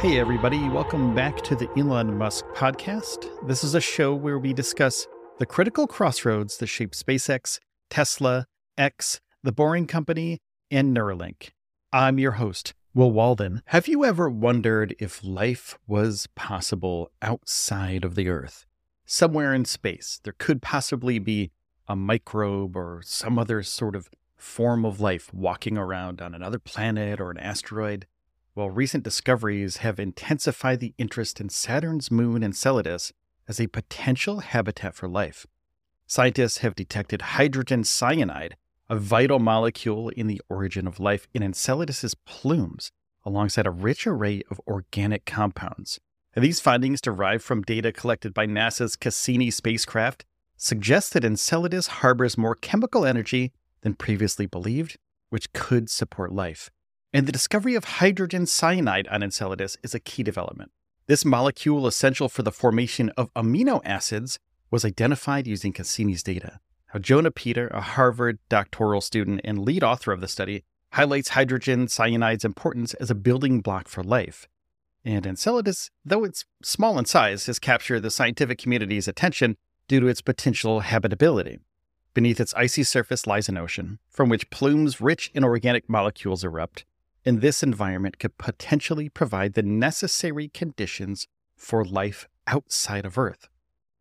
Hey, everybody, welcome back to the Elon Musk podcast. This is a show where we discuss the critical crossroads that shape SpaceX, Tesla, X, The Boring Company, and Neuralink. I'm your host, Will Walden. Have you ever wondered if life was possible outside of the Earth? Somewhere in space, there could possibly be a microbe or some other sort of form of life walking around on another planet or an asteroid. Well, recent discoveries have intensified the interest in Saturn's moon Enceladus as a potential habitat for life. Scientists have detected hydrogen cyanide, a vital molecule in the origin of life, in Enceladus's plumes, alongside a rich array of organic compounds. And these findings, derived from data collected by NASA's Cassini spacecraft, suggest that Enceladus harbors more chemical energy than previously believed, which could support life. And the discovery of hydrogen cyanide on Enceladus is a key development. This molecule, essential for the formation of amino acids, was identified using Cassini's data. Now, Jonah Peter, a Harvard doctoral student and lead author of the study, highlights hydrogen cyanide's importance as a building block for life. And Enceladus, though it's small in size, has captured the scientific community's attention due to its potential habitability. Beneath its icy surface lies an ocean, from which plumes rich in organic molecules erupt, and this environment could potentially provide the necessary conditions for life outside of Earth.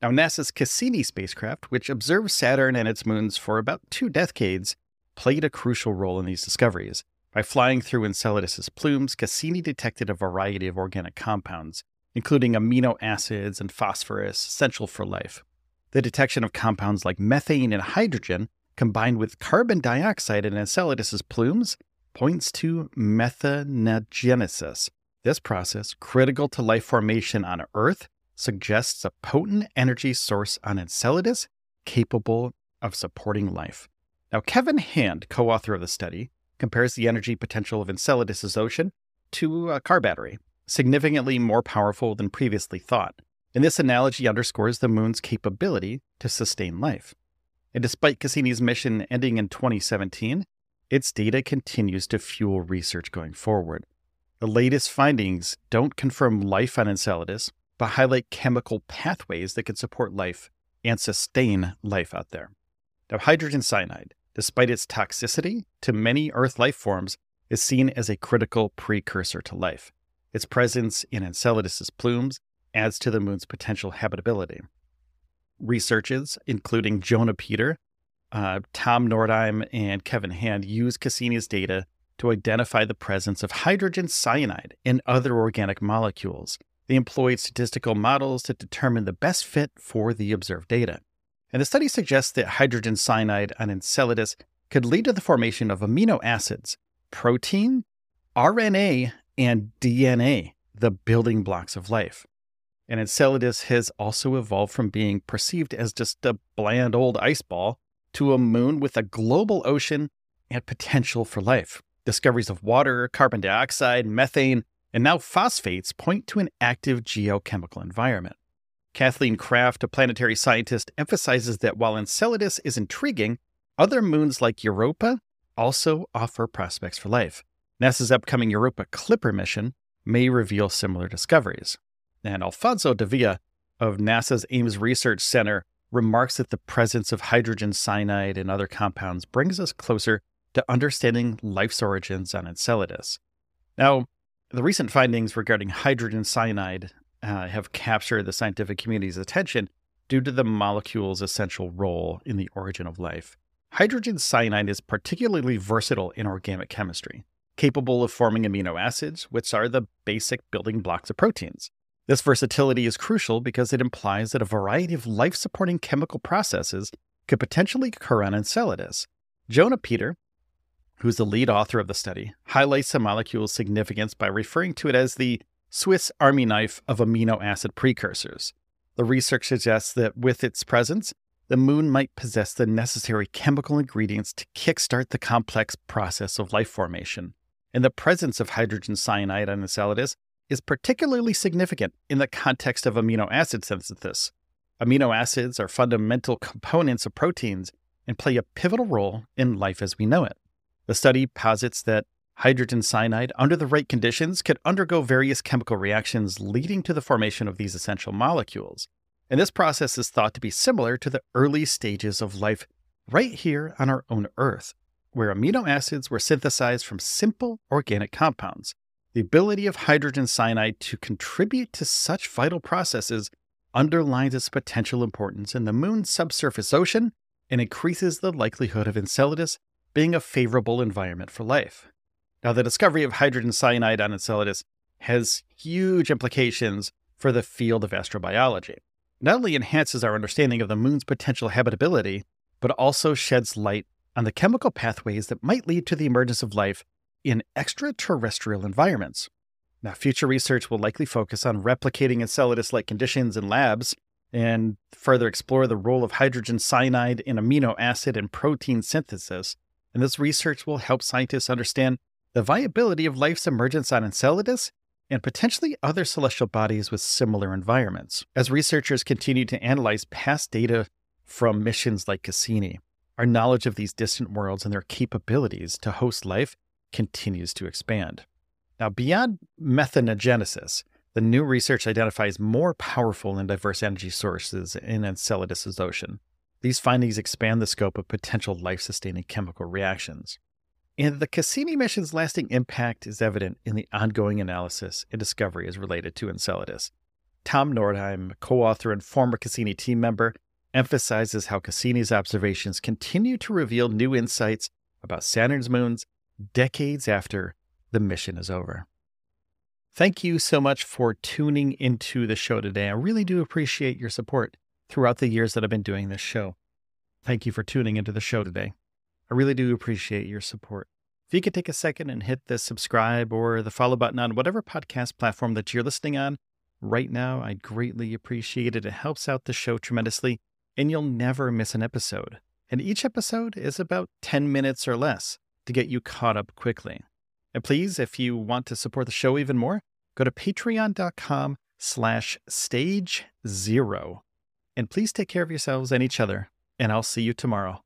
Now, NASA's Cassini spacecraft, which observed Saturn and its moons for about two decades, played a crucial role in these discoveries. By flying through Enceladus's plumes, Cassini detected a variety of organic compounds, including amino acids and phosphorus, essential for life. The detection of compounds like methane and hydrogen, combined with carbon dioxide in Enceladus's plumes, points to methanogenesis. This process, critical to life formation on Earth, suggests a potent energy source on Enceladus capable of supporting life. Now, Kevin Hand, co author of the study, compares the energy potential of Enceladus's ocean to a car battery, significantly more powerful than previously thought. And this analogy underscores the moon's capability to sustain life. And despite Cassini's mission ending in 2017, its data continues to fuel research going forward. The latest findings don't confirm life on Enceladus, but highlight chemical pathways that could support life and sustain life out there. Now, hydrogen cyanide, despite its toxicity to many Earth life forms, is seen as a critical precursor to life. Its presence in Enceladus's plumes adds to the moon's potential habitability. Researchers, including Jonah Peter, uh, Tom Nordheim, and Kevin Hand, used Cassini's data to identify the presence of hydrogen cyanide and other organic molecules. They employed statistical models to determine the best fit for the observed data. And the study suggests that hydrogen cyanide on Enceladus could lead to the formation of amino acids, protein, RNA, and DNA, the building blocks of life. And Enceladus has also evolved from being perceived as just a bland old ice ball to a moon with a global ocean and potential for life. Discoveries of water, carbon dioxide, methane, and now phosphates point to an active geochemical environment. Kathleen Craft, a planetary scientist, emphasizes that while Enceladus is intriguing, other moons like Europa also offer prospects for life. NASA's upcoming Europa Clipper mission may reveal similar discoveries. And Alfonso Davila of NASA's Ames Research Center remarks that the presence of hydrogen cyanide and other compounds brings us closer to understanding life's origins on Enceladus. Now, the recent findings regarding hydrogen cyanide uh, have captured the scientific community's attention due to the molecule's essential role in the origin of life. Hydrogen cyanide is particularly versatile in organic chemistry, capable of forming amino acids, which are the basic building blocks of proteins. This versatility is crucial because it implies that a variety of life supporting chemical processes could potentially occur on Enceladus. Jonah Peter, who's the lead author of the study, highlights the molecule's significance by referring to it as the Swiss Army knife of amino acid precursors. The research suggests that with its presence, the moon might possess the necessary chemical ingredients to kickstart the complex process of life formation. And the presence of hydrogen cyanide on Enceladus is particularly significant in the context of amino acid synthesis. Amino acids are fundamental components of proteins and play a pivotal role in life as we know it. The study posits that hydrogen cyanide, under the right conditions, could undergo various chemical reactions leading to the formation of these essential molecules. And this process is thought to be similar to the early stages of life right here on our own Earth, where amino acids were synthesized from simple organic compounds. The ability of hydrogen cyanide to contribute to such vital processes underlines its potential importance in the moon's subsurface ocean and increases the likelihood of Enceladus being a favorable environment for life. Now, the discovery of hydrogen cyanide on Enceladus has huge implications for the field of astrobiology. It not only enhances our understanding of the moon's potential habitability, but also sheds light on the chemical pathways that might lead to the emergence of life in extraterrestrial environments. Now, future research will likely focus on replicating Enceladus like conditions in labs and further explore the role of hydrogen cyanide in amino acid and protein synthesis. And this research will help scientists understand the viability of life's emergence on Enceladus and potentially other celestial bodies with similar environments. As researchers continue to analyze past data from missions like Cassini, our knowledge of these distant worlds and their capabilities to host life continues to expand. Now, beyond methanogenesis, the new research identifies more powerful and diverse energy sources in Enceladus's ocean. These findings expand the scope of potential life sustaining chemical reactions. And the Cassini mission's lasting impact is evident in the ongoing analysis and discovery as related to Enceladus. Tom Nordheim, co author and former Cassini team member, emphasizes how Cassini's observations continue to reveal new insights about Saturn's moons decades after the mission is over. Thank you so much for tuning into the show today. I really do appreciate your support throughout the years that I've been doing this show. Thank you for tuning into the show today. I really do appreciate your support. If you could take a second and hit the subscribe or the follow button on whatever podcast platform that you're listening on right now, I'd greatly appreciate it. It helps out the show tremendously, and you'll never miss an episode. And each episode is about 10 minutes or less to get you caught up quickly. And please, if you want to support the show even more, go to patreon.com slash stage zero. And please take care of yourselves and each other, and I'll see you tomorrow.